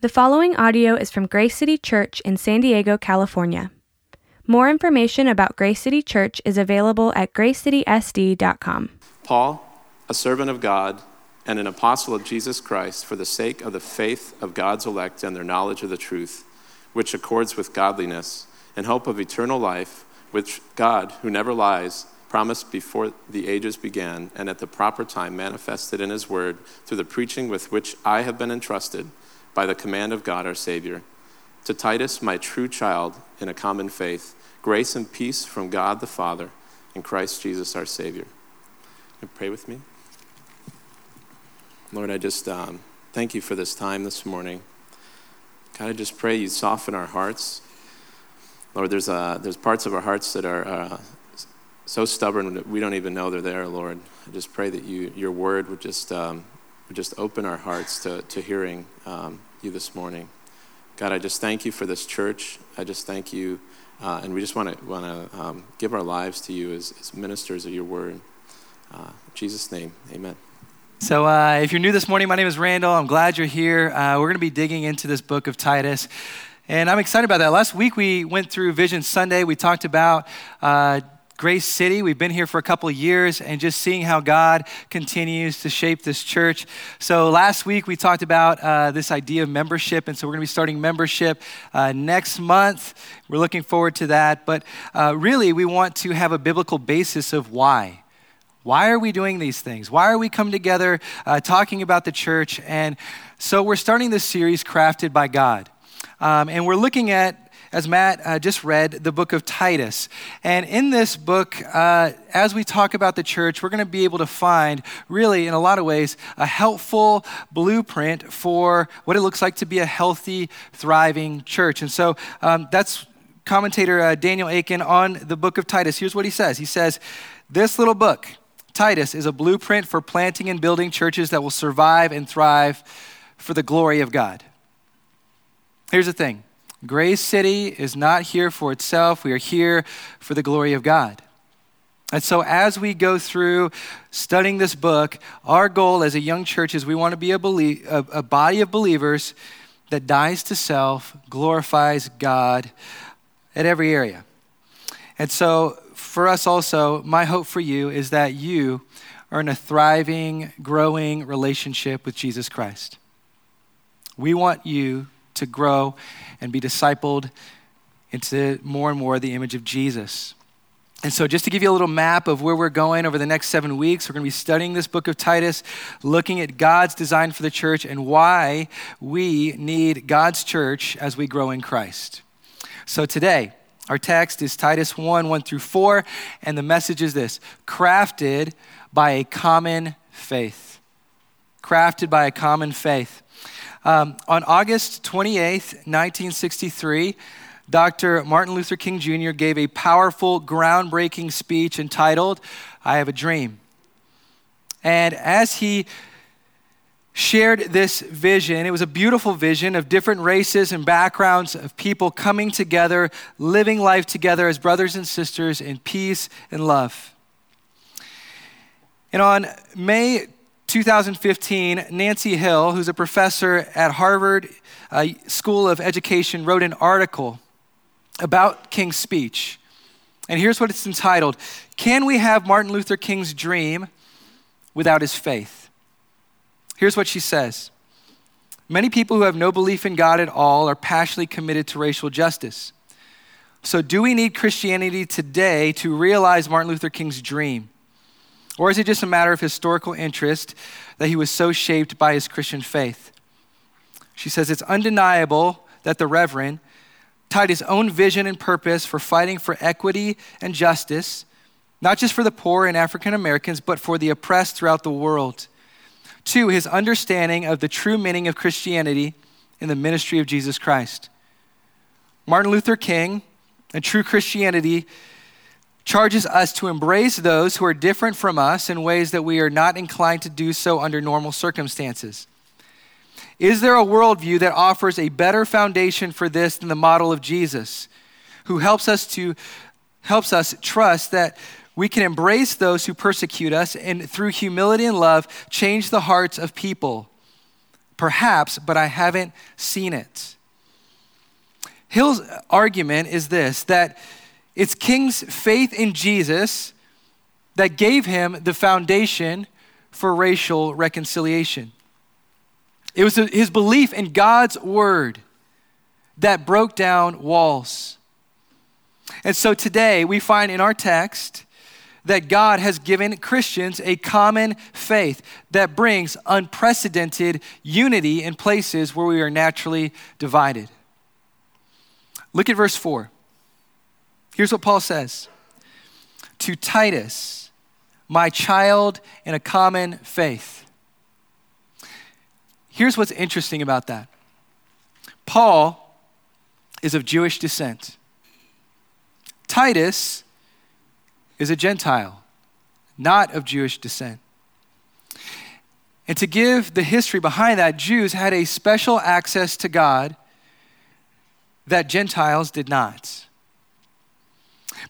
The following audio is from Grace City Church in San Diego, California. More information about Grace City Church is available at gracecitysd.com. Paul, a servant of God and an apostle of Jesus Christ, for the sake of the faith of God's elect and their knowledge of the truth, which accords with godliness, and hope of eternal life, which God, who never lies, promised before the ages began, and at the proper time manifested in his word through the preaching with which I have been entrusted by the command of God our Savior. To Titus, my true child in a common faith, grace and peace from God the Father and Christ Jesus our Savior. And pray with me. Lord, I just um, thank you for this time this morning. God, I just pray you soften our hearts. Lord, there's, uh, there's parts of our hearts that are uh, so stubborn that we don't even know they're there, Lord. I just pray that you, your word would just, um, would just open our hearts to, to hearing um, you this morning. God, I just thank you for this church. I just thank you, uh, and we just want to want to um, give our lives to you as, as ministers of your word. Uh, in Jesus' name, Amen. So, uh, if you're new this morning, my name is Randall. I'm glad you're here. Uh, we're going to be digging into this book of Titus. And I'm excited about that. Last week we went through Vision Sunday. We talked about uh, Grace City. We've been here for a couple years and just seeing how God continues to shape this church. So, last week we talked about uh, this idea of membership, and so we're going to be starting membership uh, next month. We're looking forward to that. But uh, really, we want to have a biblical basis of why. Why are we doing these things? Why are we coming together uh, talking about the church? And so, we're starting this series, Crafted by God. Um, and we're looking at as Matt uh, just read, the book of Titus. And in this book, uh, as we talk about the church, we're going to be able to find, really, in a lot of ways, a helpful blueprint for what it looks like to be a healthy, thriving church. And so um, that's commentator uh, Daniel Akin on the book of Titus. Here's what he says He says, This little book, Titus, is a blueprint for planting and building churches that will survive and thrive for the glory of God. Here's the thing Grace City is not here for itself, we are here for the glory of God. And so, as we go through studying this book, our goal as a young church is we want to be a, belie- a, a body of believers that dies to self, glorifies God at every area. And so, for us also, my hope for you is that you are in a thriving, growing relationship with Jesus Christ. We want you to grow and be discipled into more and more the image of Jesus. And so, just to give you a little map of where we're going over the next seven weeks, we're going to be studying this book of Titus, looking at God's design for the church and why we need God's church as we grow in Christ. So, today, our text is Titus 1 1 through 4, and the message is this crafted by a common faith. Crafted by a common faith. Um, on August 28th, 1963, Dr. Martin Luther King Jr. gave a powerful, groundbreaking speech entitled, I Have a Dream. And as he shared this vision, it was a beautiful vision of different races and backgrounds of people coming together, living life together as brothers and sisters in peace and love. And on May 2015, Nancy Hill, who's a professor at Harvard uh, School of Education, wrote an article about King's speech. And here's what it's entitled Can we have Martin Luther King's dream without his faith? Here's what she says Many people who have no belief in God at all are passionately committed to racial justice. So, do we need Christianity today to realize Martin Luther King's dream? Or is it just a matter of historical interest that he was so shaped by his Christian faith? She says it's undeniable that the Reverend tied his own vision and purpose for fighting for equity and justice, not just for the poor and African Americans, but for the oppressed throughout the world, to his understanding of the true meaning of Christianity in the ministry of Jesus Christ. Martin Luther King and true Christianity charges us to embrace those who are different from us in ways that we are not inclined to do so under normal circumstances. Is there a worldview that offers a better foundation for this than the model of Jesus, who helps us to helps us trust that we can embrace those who persecute us and through humility and love change the hearts of people, Perhaps, but I haven't seen it. Hill's argument is this that it's King's faith in Jesus that gave him the foundation for racial reconciliation. It was his belief in God's word that broke down walls. And so today we find in our text that God has given Christians a common faith that brings unprecedented unity in places where we are naturally divided. Look at verse 4. Here's what Paul says To Titus, my child in a common faith. Here's what's interesting about that Paul is of Jewish descent. Titus is a Gentile, not of Jewish descent. And to give the history behind that, Jews had a special access to God that Gentiles did not.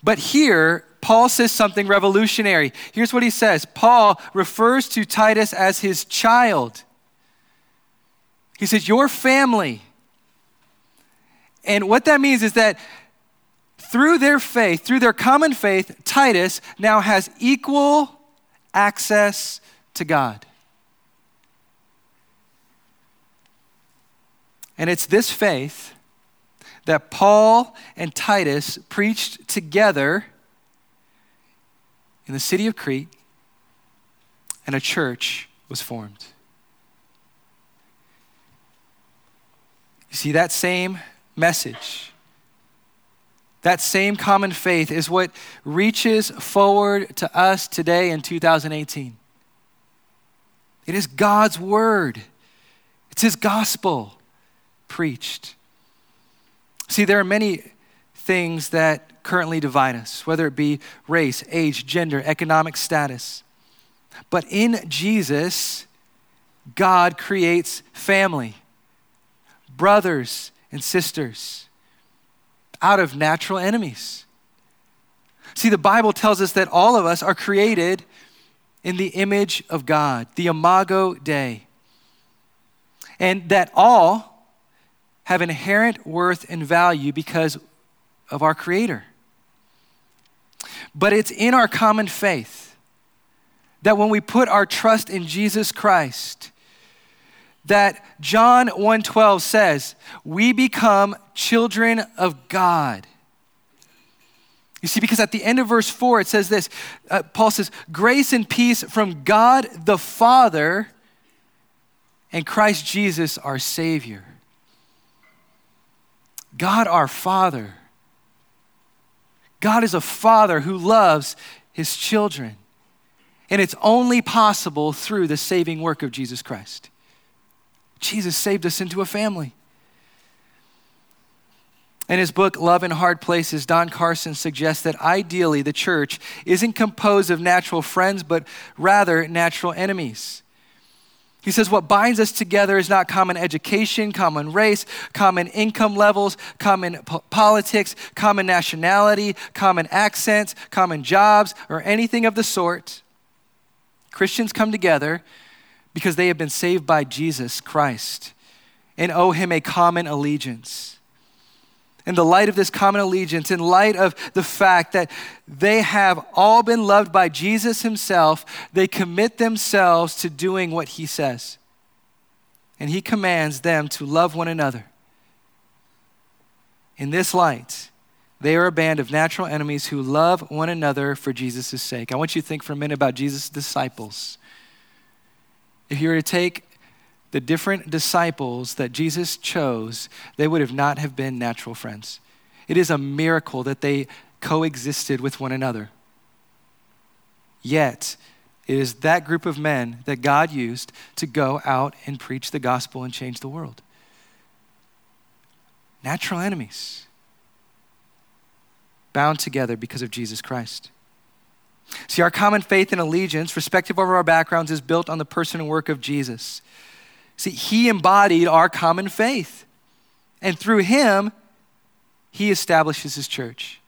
But here, Paul says something revolutionary. Here's what he says Paul refers to Titus as his child. He says, Your family. And what that means is that through their faith, through their common faith, Titus now has equal access to God. And it's this faith that Paul and Titus preached together in the city of Crete, and a church was formed. You see, that same message that same common faith is what reaches forward to us today in 2018. It is God's word, it's His gospel preached. See, there are many things that currently divide us, whether it be race, age, gender, economic status. But in Jesus, God creates family, brothers and sisters out of natural enemies. See, the Bible tells us that all of us are created in the image of God, the imago Dei, and that all have inherent worth and value because of our Creator. But it's in our common faith that when we put our trust in Jesus Christ, that John 1:12 says, "We become children of God." You see, because at the end of verse 4, it says this uh, Paul says, Grace and peace from God the Father and Christ Jesus our Savior. God our Father. God is a Father who loves his children. And it's only possible through the saving work of Jesus Christ. Jesus saved us into a family. In his book, Love in Hard Places, Don Carson suggests that ideally the church isn't composed of natural friends, but rather natural enemies. He says, What binds us together is not common education, common race, common income levels, common po- politics, common nationality, common accents, common jobs, or anything of the sort. Christians come together because they have been saved by Jesus Christ and owe him a common allegiance. In the light of this common allegiance, in light of the fact that they have all been loved by Jesus himself, they commit themselves to doing what he says. And he commands them to love one another. In this light, they are a band of natural enemies who love one another for Jesus' sake. I want you to think for a minute about Jesus' disciples. If you were to take the different disciples that Jesus chose, they would have not have been natural friends. It is a miracle that they coexisted with one another. Yet, it is that group of men that God used to go out and preach the gospel and change the world. Natural enemies, bound together because of Jesus Christ. See, our common faith and allegiance, respective of our backgrounds, is built on the person and work of Jesus. See, he embodied our common faith. And through him, he establishes his church.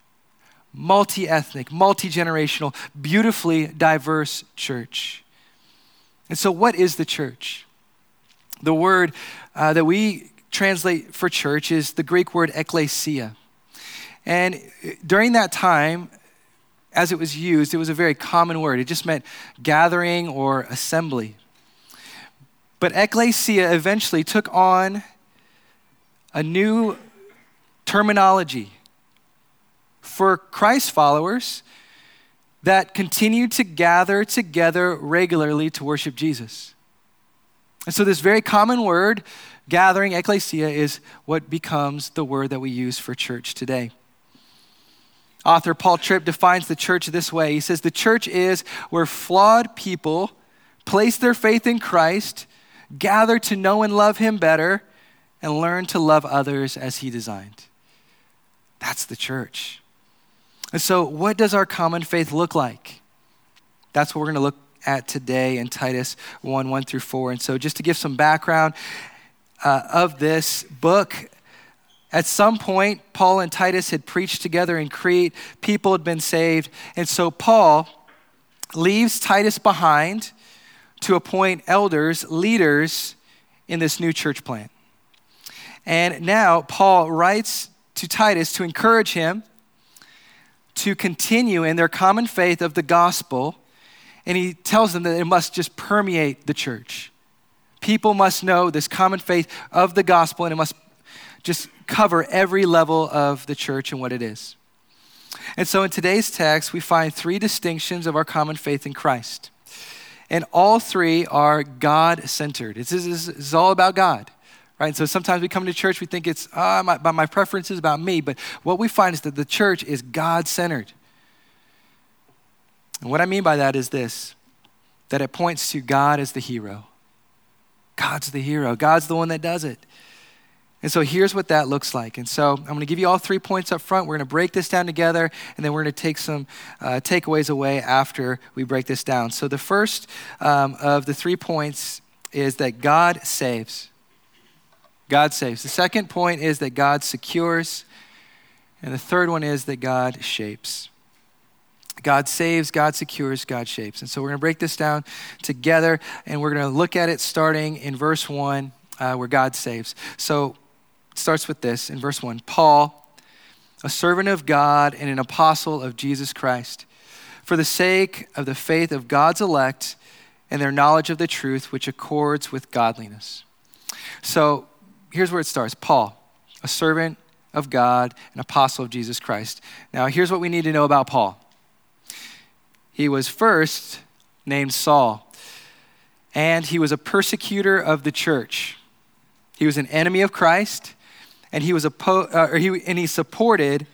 Multi ethnic, multi generational, beautifully diverse church. And so, what is the church? The word uh, that we translate for church is the Greek word ekklesia. And during that time, as it was used, it was a very common word. It just meant gathering or assembly. But ecclesia eventually took on a new terminology for Christ followers that continue to gather together regularly to worship Jesus. And so, this very common word, gathering, ecclesia, is what becomes the word that we use for church today. Author Paul Tripp defines the church this way He says, The church is where flawed people place their faith in Christ, gather to know and love Him better, and learn to love others as He designed. That's the church. And so, what does our common faith look like? That's what we're going to look at today in Titus 1 1 through 4. And so, just to give some background uh, of this book, at some point, Paul and Titus had preached together in Crete. People had been saved. And so, Paul leaves Titus behind to appoint elders, leaders in this new church plant. And now, Paul writes to Titus to encourage him to continue in their common faith of the gospel, and he tells them that it must just permeate the church. People must know this common faith of the gospel, and it must just cover every level of the church and what it is. And so in today's text, we find three distinctions of our common faith in Christ. And all three are God centered. It's, it's, it's all about God right? And so sometimes we come to church, we think it's ah, my, my preferences about me, but what we find is that the church is God centered. And what I mean by that is this that it points to God as the hero. God's the hero, God's the one that does it. And so here's what that looks like. And so I'm going to give you all three points up front. We're going to break this down together, and then we're going to take some uh, takeaways away after we break this down. So the first um, of the three points is that God saves. God saves. The second point is that God secures. And the third one is that God shapes. God saves, God secures, God shapes. And so we're going to break this down together and we're going to look at it starting in verse 1 uh, where God saves. So starts with this in verse 1 Paul, a servant of God and an apostle of Jesus Christ, for the sake of the faith of God's elect and their knowledge of the truth which accords with godliness. So here's where it starts Paul, a servant of God, an apostle of Jesus Christ. Now, here's what we need to know about Paul he was first named Saul, and he was a persecutor of the church. He was an enemy of Christ, and he, was a uh, he, and he supported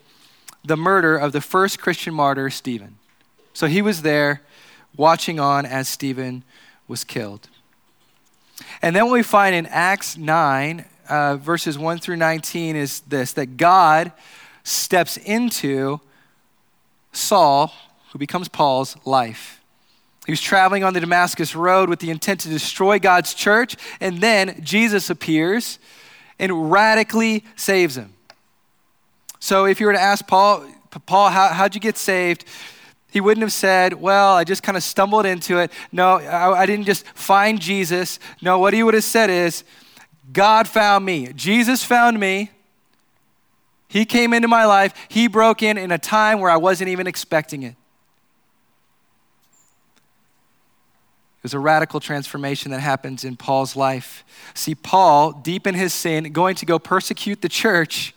the murder of the first Christian martyr, Stephen. So he was there watching on as Stephen was killed. And then what we find in Acts 9, uh, verses 1 through 19 is this that God steps into Saul, who becomes Paul's life. He was traveling on the Damascus Road with the intent to destroy God's church, and then Jesus appears and radically saves him. So if you were to ask Paul, Paul, how, how'd you get saved? He wouldn't have said, Well, I just kind of stumbled into it. No, I, I didn't just find Jesus. No, what he would have said is, God found me. Jesus found me. He came into my life. He broke in in a time where I wasn't even expecting it. Was a radical transformation that happens in Paul's life. See, Paul, deep in his sin, going to go persecute the church,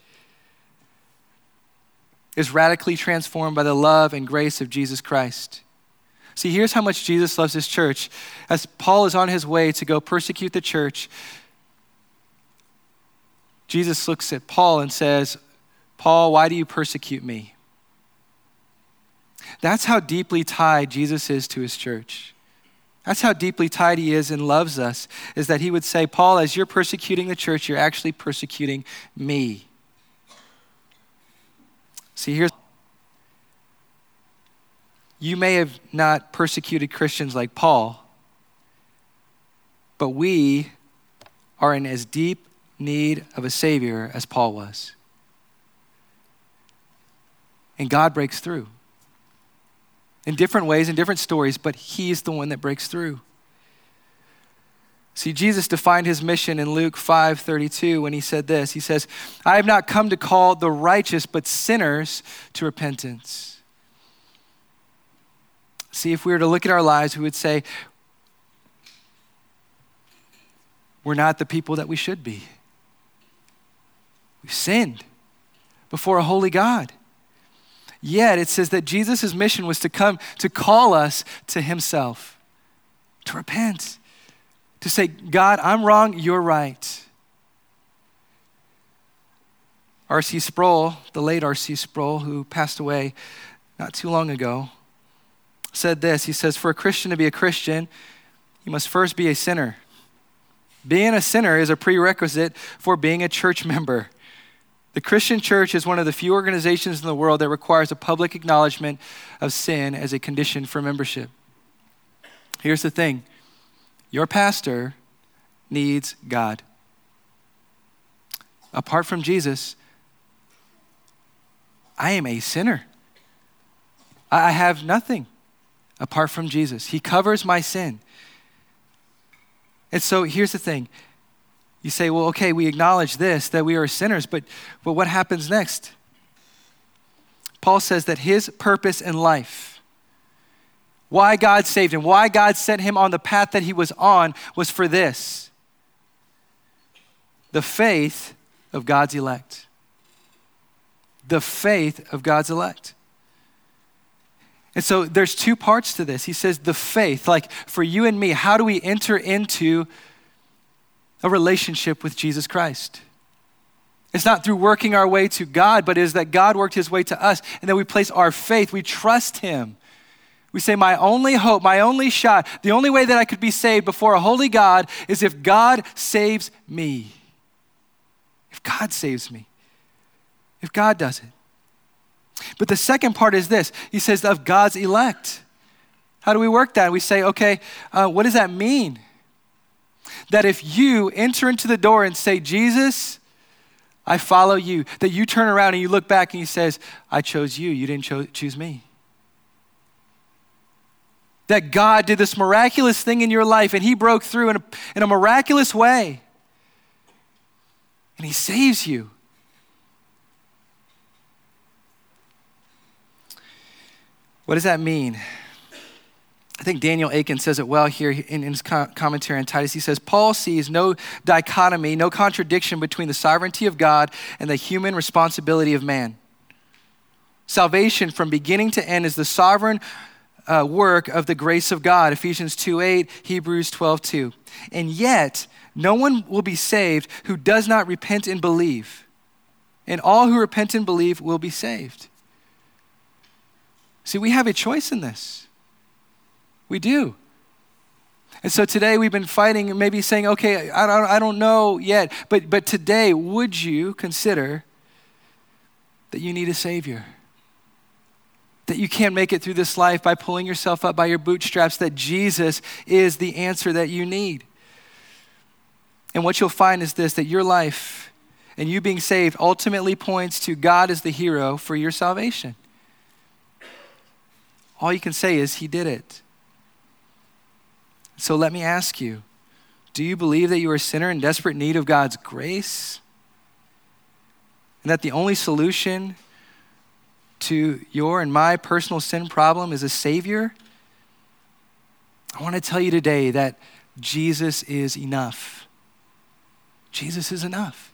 is radically transformed by the love and grace of Jesus Christ. See, here's how much Jesus loves his church. As Paul is on his way to go persecute the church, Jesus looks at Paul and says, Paul, why do you persecute me? That's how deeply tied Jesus is to his church. That's how deeply tied he is and loves us, is that he would say, Paul, as you're persecuting the church, you're actually persecuting me. See, here's you may have not persecuted Christians like Paul, but we are in as deep need of a Savior as Paul was. And God breaks through in different ways, in different stories, but He's the one that breaks through. See, Jesus defined his mission in Luke 5:32 when he said this. He says, "I have not come to call the righteous but sinners to repentance." See, if we were to look at our lives, we would say, we're not the people that we should be. We've sinned before a holy God. Yet it says that Jesus' mission was to come to call us to himself, to repent to say, God, I'm wrong, you're right. R.C. Sproul, the late R.C. Sproul, who passed away not too long ago, said this. He says, For a Christian to be a Christian, you must first be a sinner. Being a sinner is a prerequisite for being a church member. The Christian church is one of the few organizations in the world that requires a public acknowledgement of sin as a condition for membership. Here's the thing your pastor needs God. Apart from Jesus, I am a sinner. I have nothing apart from Jesus. He covers my sin. And so here's the thing. You say, well, okay, we acknowledge this, that we are sinners, but, but what happens next? Paul says that his purpose in life why God saved him, why God sent him on the path that he was on was for this the faith of God's elect. The faith of God's elect. And so there's two parts to this. He says the faith, like for you and me, how do we enter into a relationship with Jesus Christ? It's not through working our way to God, but it is that God worked his way to us and that we place our faith, we trust him. We say, My only hope, my only shot, the only way that I could be saved before a holy God is if God saves me. If God saves me. If God does it. But the second part is this He says, of God's elect. How do we work that? We say, okay, uh, what does that mean? That if you enter into the door and say, Jesus, I follow you, that you turn around and you look back and he says, I chose you, you didn't cho- choose me that God did this miraculous thing in your life and He broke through in a, in a miraculous way. And He saves you. What does that mean? I think Daniel Akin says it well here in, his commentary on Titus. He says, Paul sees no dichotomy, no contradiction between the sovereignty of God and the human responsibility of man. Salvation from beginning to end is the sovereign uh, work of the grace of God. Ephesians 2 8, Hebrews 12 2. And yet, no one will be saved who does not repent and believe. And all who repent and believe will be saved. See, we have a choice in this. We do. And so today we've been fighting, maybe saying, okay, I don't, I don't know yet, but, but today, would you consider that you need a Savior? that you can't make it through this life by pulling yourself up by your bootstraps, that Jesus is the answer that you need. And what you'll find is this that your life and you being saved ultimately points to God as the hero for your salvation. All you can say is, He did it. So let me ask you do you believe that you are a sinner in desperate need of God's grace? And that the only solution to your and my personal sin problem is a Savior, I want to tell you today that Jesus is enough. Jesus is enough.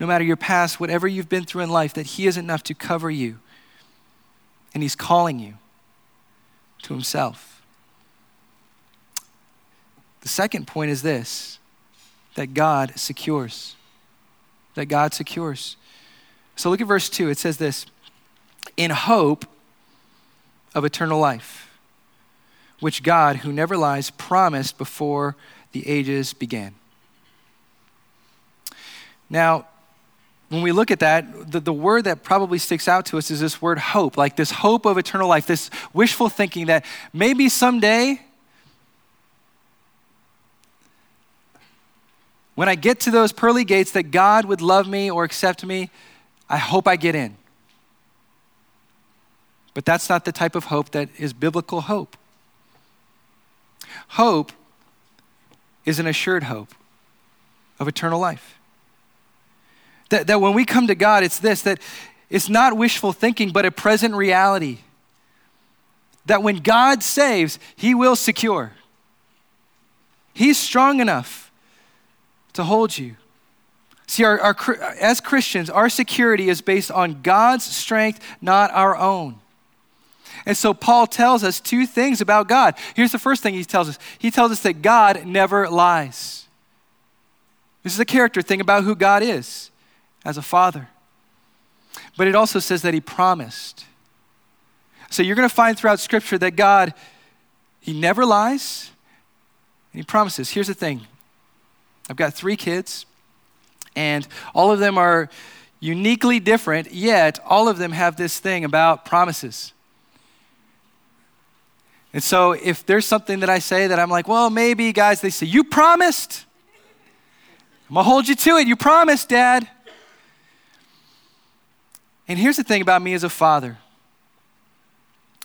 No matter your past, whatever you've been through in life, that He is enough to cover you. And He's calling you to Himself. The second point is this that God secures. That God secures. So look at verse 2. It says this in hope of eternal life, which God, who never lies, promised before the ages began. Now, when we look at that, the, the word that probably sticks out to us is this word hope, like this hope of eternal life, this wishful thinking that maybe someday, when I get to those pearly gates, that God would love me or accept me. I hope I get in. But that's not the type of hope that is biblical hope. Hope is an assured hope of eternal life. That, that when we come to God, it's this that it's not wishful thinking, but a present reality. That when God saves, He will secure. He's strong enough to hold you. See, our, our, as Christians, our security is based on God's strength, not our own. And so Paul tells us two things about God. Here's the first thing he tells us He tells us that God never lies. This is a character thing about who God is as a father. But it also says that he promised. So you're going to find throughout Scripture that God, he never lies and he promises. Here's the thing I've got three kids, and all of them are uniquely different, yet all of them have this thing about promises. And so if there's something that I say that I'm like, well, maybe, guys, they say, You promised. I'm going to hold you to it. You promised, Dad. And here's the thing about me as a father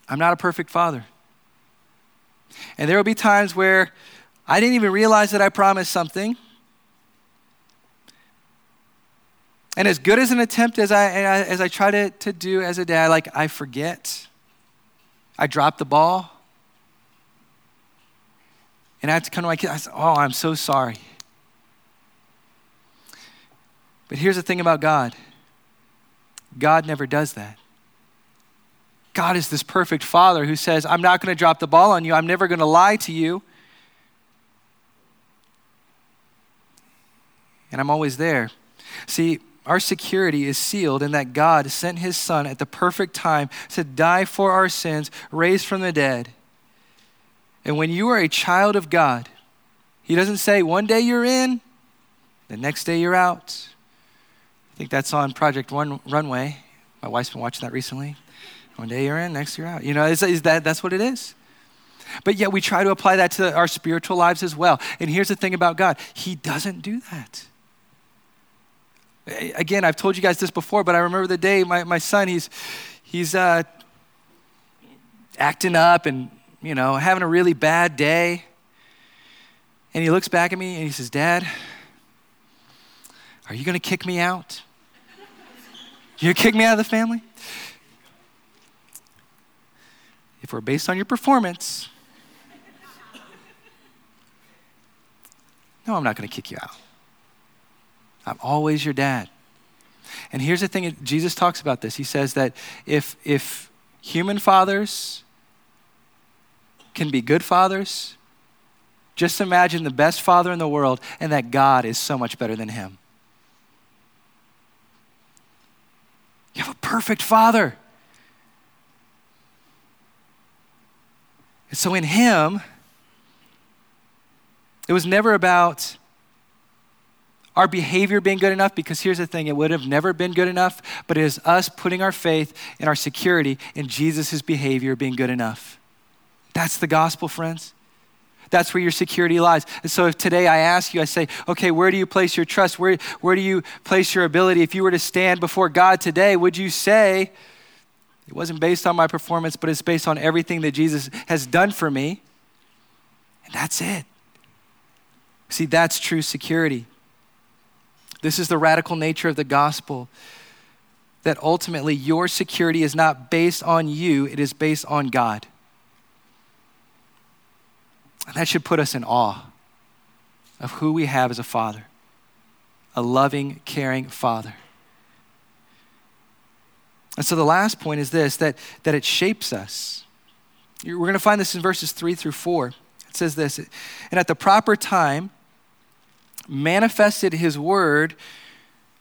I'm not a perfect father. And there will be times where I didn't even realize that I promised something. And as good as an attempt as I, as I try to, to do as a dad, like I forget. I drop the ball. And I have to come to my kids. I say, Oh, I'm so sorry. But here's the thing about God God never does that. God is this perfect father who says, I'm not going to drop the ball on you, I'm never going to lie to you. And I'm always there. See, our security is sealed in that God sent his son at the perfect time to die for our sins, raised from the dead. And when you are a child of God, He doesn't say one day you're in, the next day you're out. I think that's on Project One Runway. My wife's been watching that recently. One day you're in, next you're out. You know, is, is that that's what it is? But yet we try to apply that to our spiritual lives as well. And here's the thing about God He doesn't do that. Again, I've told you guys this before, but I remember the day my, my son, he's, he's uh, acting up and you know, having a really bad day. And he looks back at me and he says, Dad, are you going to kick me out? You're kick me out of the family? If we're based on your performance, no, I'm not going to kick you out. I'm always your dad. And here's the thing Jesus talks about this. He says that if, if human fathers can be good fathers. Just imagine the best father in the world and that God is so much better than him. You have a perfect father. And so in him, it was never about our behavior being good enough because here's the thing it would have never been good enough, but it is us putting our faith and our security in Jesus' behavior being good enough. That's the gospel, friends. That's where your security lies. And so if today I ask you, I say, okay, where do you place your trust? Where, where do you place your ability? If you were to stand before God today, would you say, it wasn't based on my performance, but it's based on everything that Jesus has done for me? And that's it. See, that's true security. This is the radical nature of the gospel that ultimately your security is not based on you, it is based on God. And that should put us in awe of who we have as a father a loving, caring father. And so the last point is this that, that it shapes us. We're going to find this in verses three through four. It says this And at the proper time, manifested his word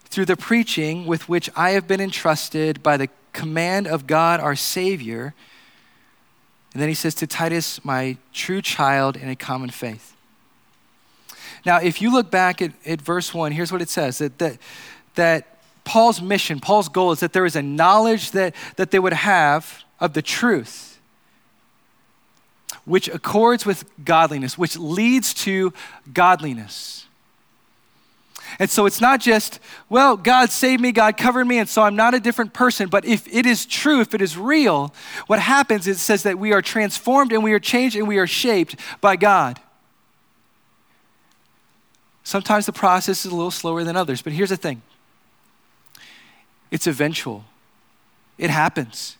through the preaching with which I have been entrusted by the command of God our Savior and then he says to Titus, my true child in a common faith. Now, if you look back at, at verse 1, here's what it says that, that, that Paul's mission, Paul's goal is that there is a knowledge that, that they would have of the truth, which accords with godliness, which leads to godliness. And so it's not just, well, God saved me, God covered me, and so I'm not a different person. But if it is true, if it is real, what happens is it says that we are transformed and we are changed and we are shaped by God. Sometimes the process is a little slower than others, but here's the thing it's eventual, it happens.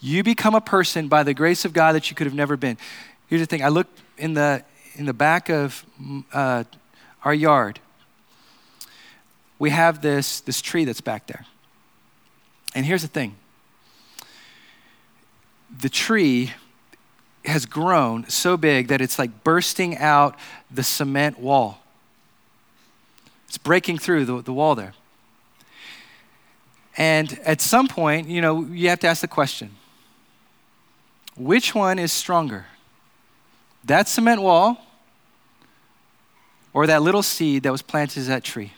You become a person by the grace of God that you could have never been. Here's the thing I looked in the, in the back of uh, our yard. We have this, this tree that's back there. And here's the thing the tree has grown so big that it's like bursting out the cement wall. It's breaking through the, the wall there. And at some point, you know, you have to ask the question which one is stronger? That cement wall or that little seed that was planted as that tree?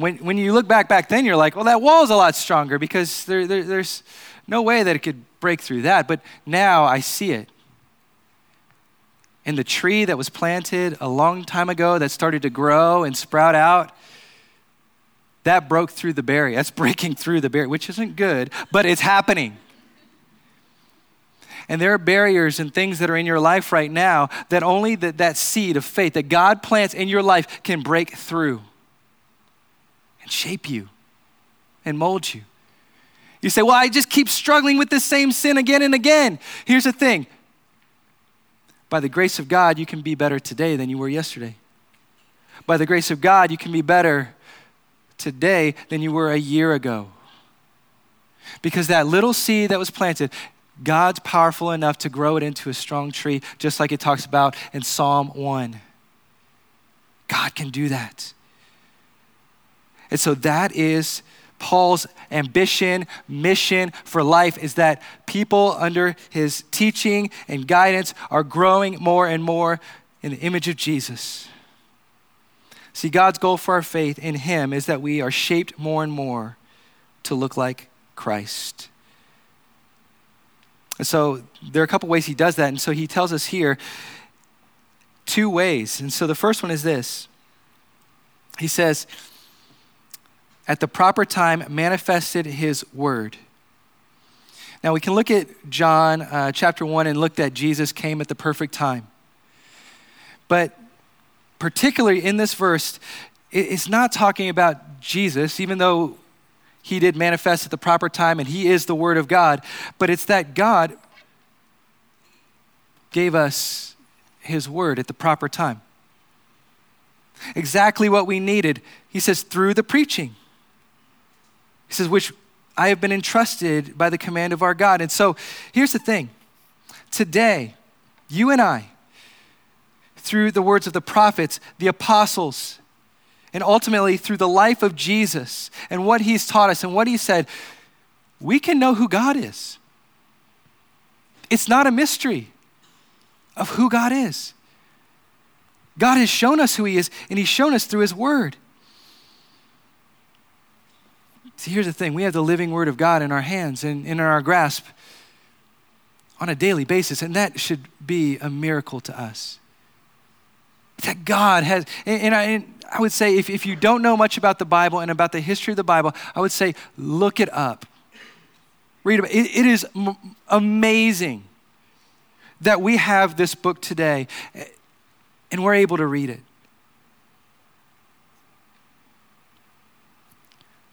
When, when you look back back then, you're like, well, that wall is a lot stronger because there, there, there's no way that it could break through that. But now I see it. And the tree that was planted a long time ago that started to grow and sprout out, that broke through the barrier. That's breaking through the barrier, which isn't good, but it's happening. And there are barriers and things that are in your life right now that only that, that seed of faith that God plants in your life can break through shape you and mold you. You say, Well, I just keep struggling with this same sin again and again. Here's the thing by the grace of God, you can be better today than you were yesterday. By the grace of God, you can be better today than you were a year ago. Because that little seed that was planted, God's powerful enough to grow it into a strong tree, just like it talks about in Psalm 1. God can do that. And so that is Paul's ambition, mission for life is that people under his teaching and guidance are growing more and more in the image of Jesus. See, God's goal for our faith in him is that we are shaped more and more to look like Christ. And so there are a couple ways he does that. And so he tells us here two ways. And so the first one is this He says, at the proper time manifested his word. Now we can look at John uh, chapter 1 and look that Jesus came at the perfect time. But particularly in this verse, it's not talking about Jesus, even though he did manifest at the proper time and he is the Word of God, but it's that God gave us his Word at the proper time. Exactly what we needed, he says, through the preaching. He says, which I have been entrusted by the command of our God. And so here's the thing today, you and I, through the words of the prophets, the apostles, and ultimately through the life of Jesus and what he's taught us and what he said, we can know who God is. It's not a mystery of who God is. God has shown us who he is, and he's shown us through his word. See, here's the thing we have the living word of God in our hands and in our grasp on a daily basis, and that should be a miracle to us. That God has, and, and, I, and I, would say if, if you don't know much about the Bible and about the history of the Bible, I would say look it up. Read about it. It is m- amazing that we have this book today eh, and we're able to read it.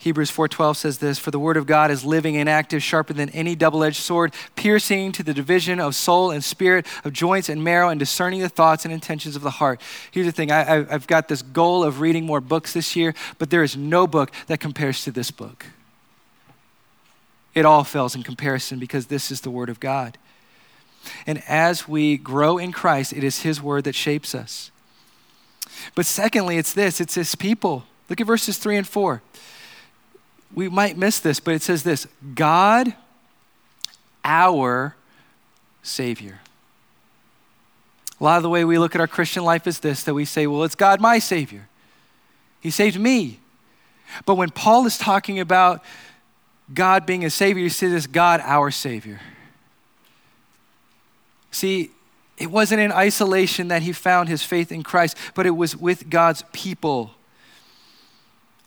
Hebrews 4:12 says this, "For the word of God is living and active, sharper than any double-edged sword, piercing to the division of soul and spirit, of joints and marrow, and discerning the thoughts and intentions of the heart." Here's the thing: I, have got this goal of reading more books this year, but there is no book that compares to this book. It all fails in comparison because this is the word of God. And as we grow in Christ, it is His word that shapes us. But secondly, it's this: it's His people. Look at verses three and four we might miss this, but it says this God, our Savior. A lot of the way we look at our Christian life is this that we say, well, it's God, my Savior. He saved me. But when Paul is talking about God being a Savior, you see this God, our Savior. See, it wasn't in isolation that he found his faith in Christ, but it was with God's people.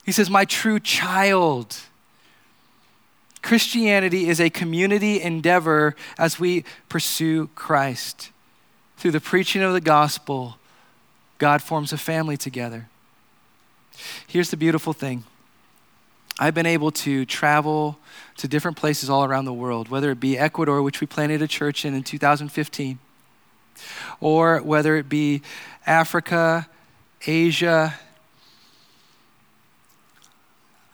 He says, My true child. Christianity is a community endeavor as we pursue Christ. through the preaching of the gospel, God forms a family together. Here's the beautiful thing I've been able to travel to different places all around the world, whether it be Ecuador, which we planted a church in in 2015, or whether it be Africa, Asia.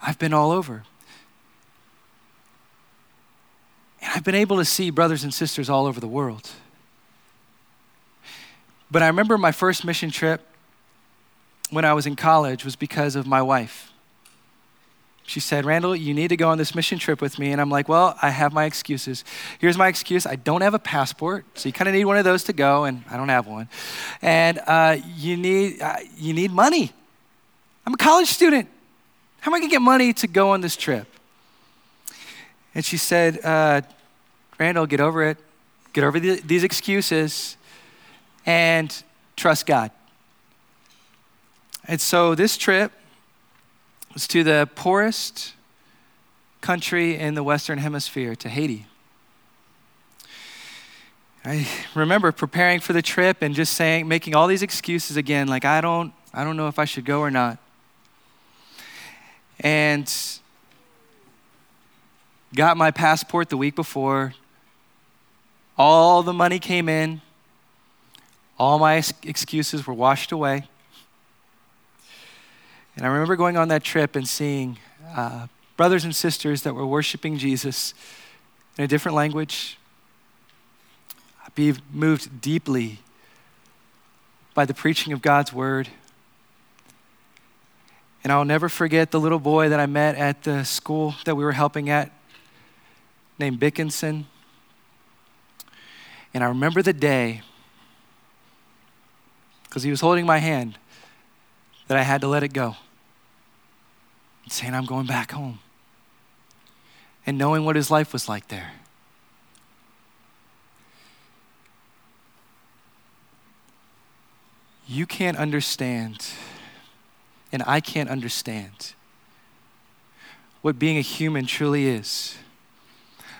I've been all over. And I've been able to see brothers and sisters all over the world. But I remember my first mission trip when I was in college was because of my wife. She said, Randall, you need to go on this mission trip with me. And I'm like, well, I have my excuses. Here's my excuse I don't have a passport. So you kind of need one of those to go, and I don't have one. And uh, you, need, uh, you need money. I'm a college student. How am I going to get money to go on this trip? And she said, uh, Randall, get over it. Get over the, these excuses and trust God. And so this trip was to the poorest country in the Western Hemisphere, to Haiti. I remember preparing for the trip and just saying, making all these excuses again, like I don't, I don't know if I should go or not. And got my passport the week before. All the money came in. All my excuses were washed away. And I remember going on that trip and seeing uh, brothers and sisters that were worshiping Jesus in a different language. I'd Be moved deeply by the preaching of God's word. And I'll never forget the little boy that I met at the school that we were helping at, named Bickinson. And I remember the day because he was holding my hand, that I had to let it go. Saying, I'm going back home. And knowing what his life was like there. You can't understand, and I can't understand what being a human truly is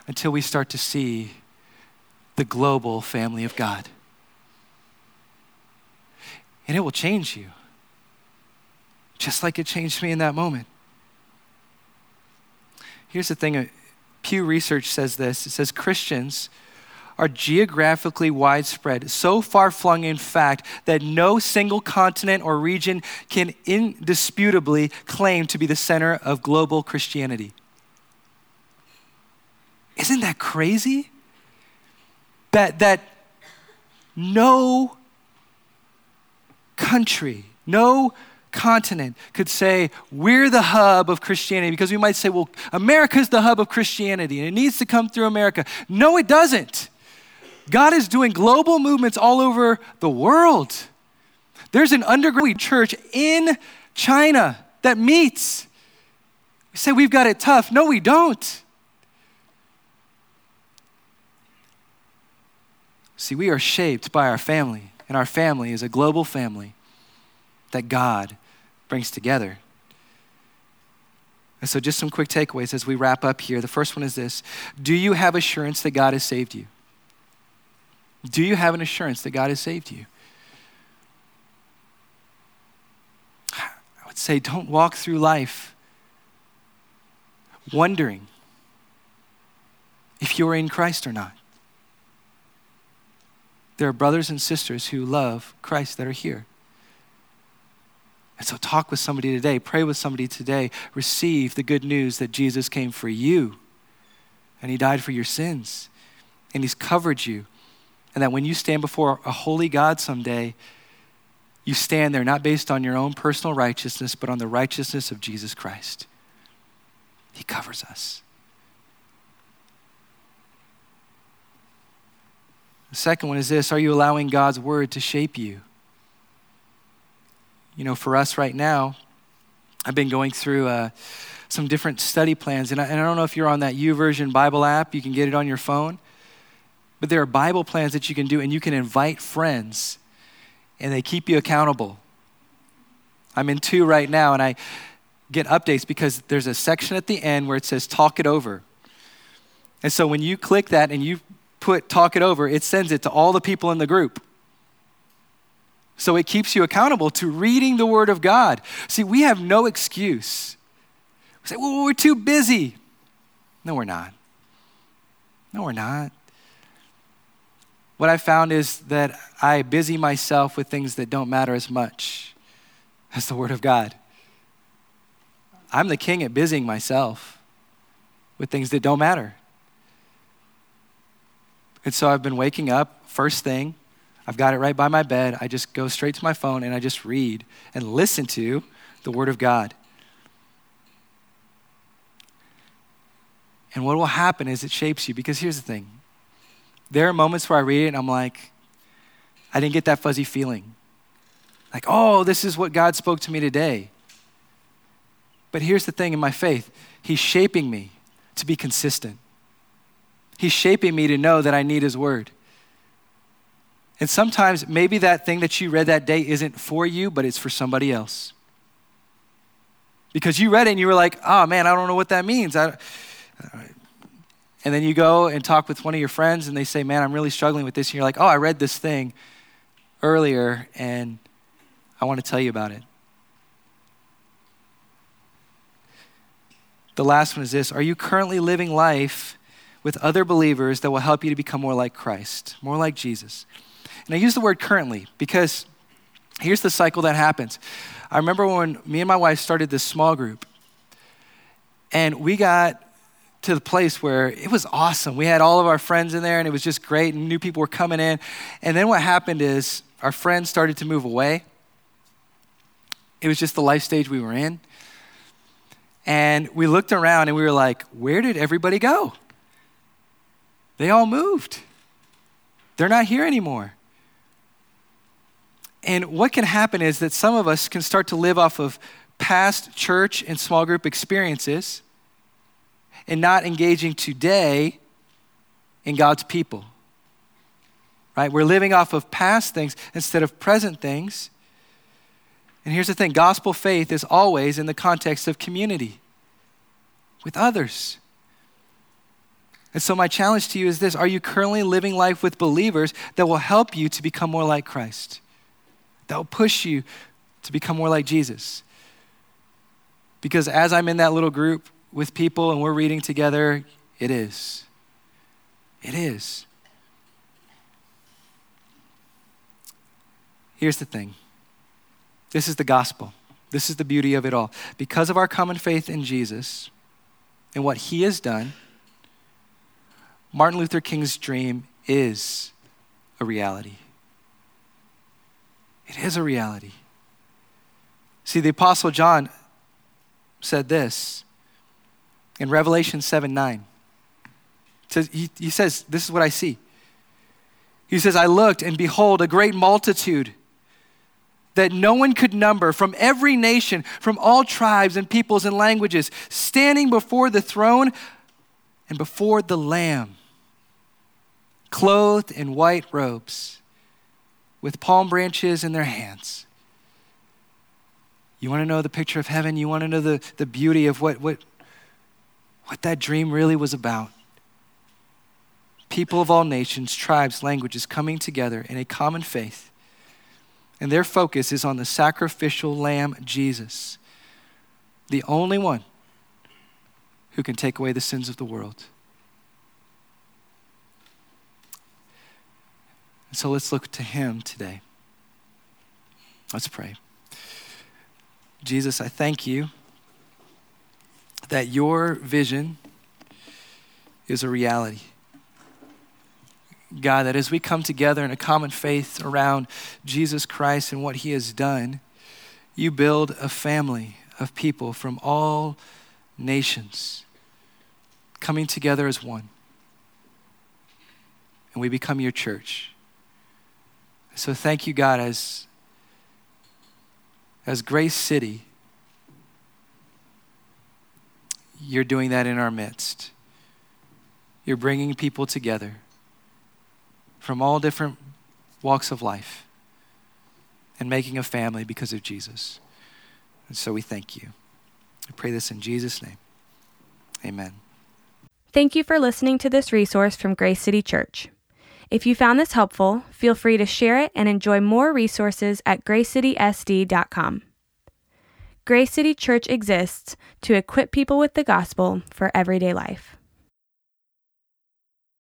until we start to see the global family of God and it will change you. Just like it changed me in that moment. Here's the thing uh, Pew Research says this it says Christians are geographically widespread, so far flung in fact that no single continent or region can indisputably claim to be the center of global Christianity. Isn't that crazy? That, that no country, no continent could say, We're the hub of Christianity, because we might say, Well, America's the hub of Christianity and it needs to come through America. No, it doesn't. God is doing global movements all over the world. There's an underground church in China that meets. We say we've got it tough. No, we don't. See, we are shaped by our family and our family is a global family that God brings together. And so, just some quick takeaways as we wrap up here. The first one is this Do you have assurance that God has saved you? Do you have an assurance that God has saved you? I would say, don't walk through life wondering if you're in Christ or not. There are brothers and sisters who love Christ that are here. And so, talk with somebody today, pray with somebody today, receive the good news that Jesus came for you and he died for your sins and he's covered you. And that when you stand before a holy God someday, you stand there not based on your own personal righteousness, but on the righteousness of Jesus Christ. He covers us. The second one is this Are you allowing God's word to shape you? You know, for us right now, I've been going through uh, some different study plans, and I, and I don't know if you're on that YouVersion Bible app, you can get it on your phone. But there are Bible plans that you can do, and you can invite friends, and they keep you accountable. I'm in two right now, and I get updates because there's a section at the end where it says talk it over. And so when you click that and you put talk it over, it sends it to all the people in the group. So it keeps you accountable to reading the Word of God. See, we have no excuse. We say, well, we're too busy. No, we're not. No, we're not. What I found is that I busy myself with things that don't matter as much as the Word of God. I'm the king at busying myself with things that don't matter. And so I've been waking up first thing, I've got it right by my bed. I just go straight to my phone and I just read and listen to the Word of God. And what will happen is it shapes you because here's the thing there are moments where I read it and I'm like, I didn't get that fuzzy feeling. Like, oh, this is what God spoke to me today. But here's the thing in my faith He's shaping me to be consistent. He's shaping me to know that I need His Word. And sometimes maybe that thing that you read that day isn't for you, but it's for somebody else. Because you read it and you were like, oh man, I don't know what that means. I, and then you go and talk with one of your friends and they say, man, I'm really struggling with this. And you're like, oh, I read this thing earlier and I want to tell you about it. The last one is this Are you currently living life with other believers that will help you to become more like Christ, more like Jesus? And I use the word currently because here's the cycle that happens. I remember when me and my wife started this small group, and we got to the place where it was awesome. We had all of our friends in there, and it was just great, and new people were coming in. And then what happened is our friends started to move away. It was just the life stage we were in. And we looked around and we were like, where did everybody go? They all moved. They're not here anymore. And what can happen is that some of us can start to live off of past church and small group experiences and not engaging today in God's people. Right? We're living off of past things instead of present things. And here's the thing gospel faith is always in the context of community with others. And so, my challenge to you is this Are you currently living life with believers that will help you to become more like Christ? that will push you to become more like Jesus. Because as I'm in that little group with people and we're reading together, it is. It is. Here's the thing this is the gospel. This is the beauty of it all. Because of our common faith in Jesus and what he has done, Martin Luther King's dream is a reality. It is a reality. See, the Apostle John said this in Revelation 7 9. Says, he, he says, This is what I see. He says, I looked, and behold, a great multitude that no one could number from every nation, from all tribes and peoples and languages, standing before the throne and before the Lamb, clothed in white robes with palm branches in their hands. You want to know the picture of heaven? You want to know the, the beauty of what, what, what that dream really was about? People of all nations, tribes, languages coming together in a common faith. And their focus is on the sacrificial lamb, Jesus, the only one who can take away the sins of the world. So let's look to him today. Let's pray. Jesus, I thank you that your vision is a reality. God, that as we come together in a common faith around Jesus Christ and what he has done, you build a family of people from all nations coming together as one. And we become your church. So thank you, God, as, as Grace City, you're doing that in our midst. You're bringing people together from all different walks of life and making a family because of Jesus. And so we thank you. I pray this in Jesus' name. Amen. Thank you for listening to this resource from Grace City Church. If you found this helpful, feel free to share it and enjoy more resources at gracecitysd.com. Grace City Church exists to equip people with the gospel for everyday life.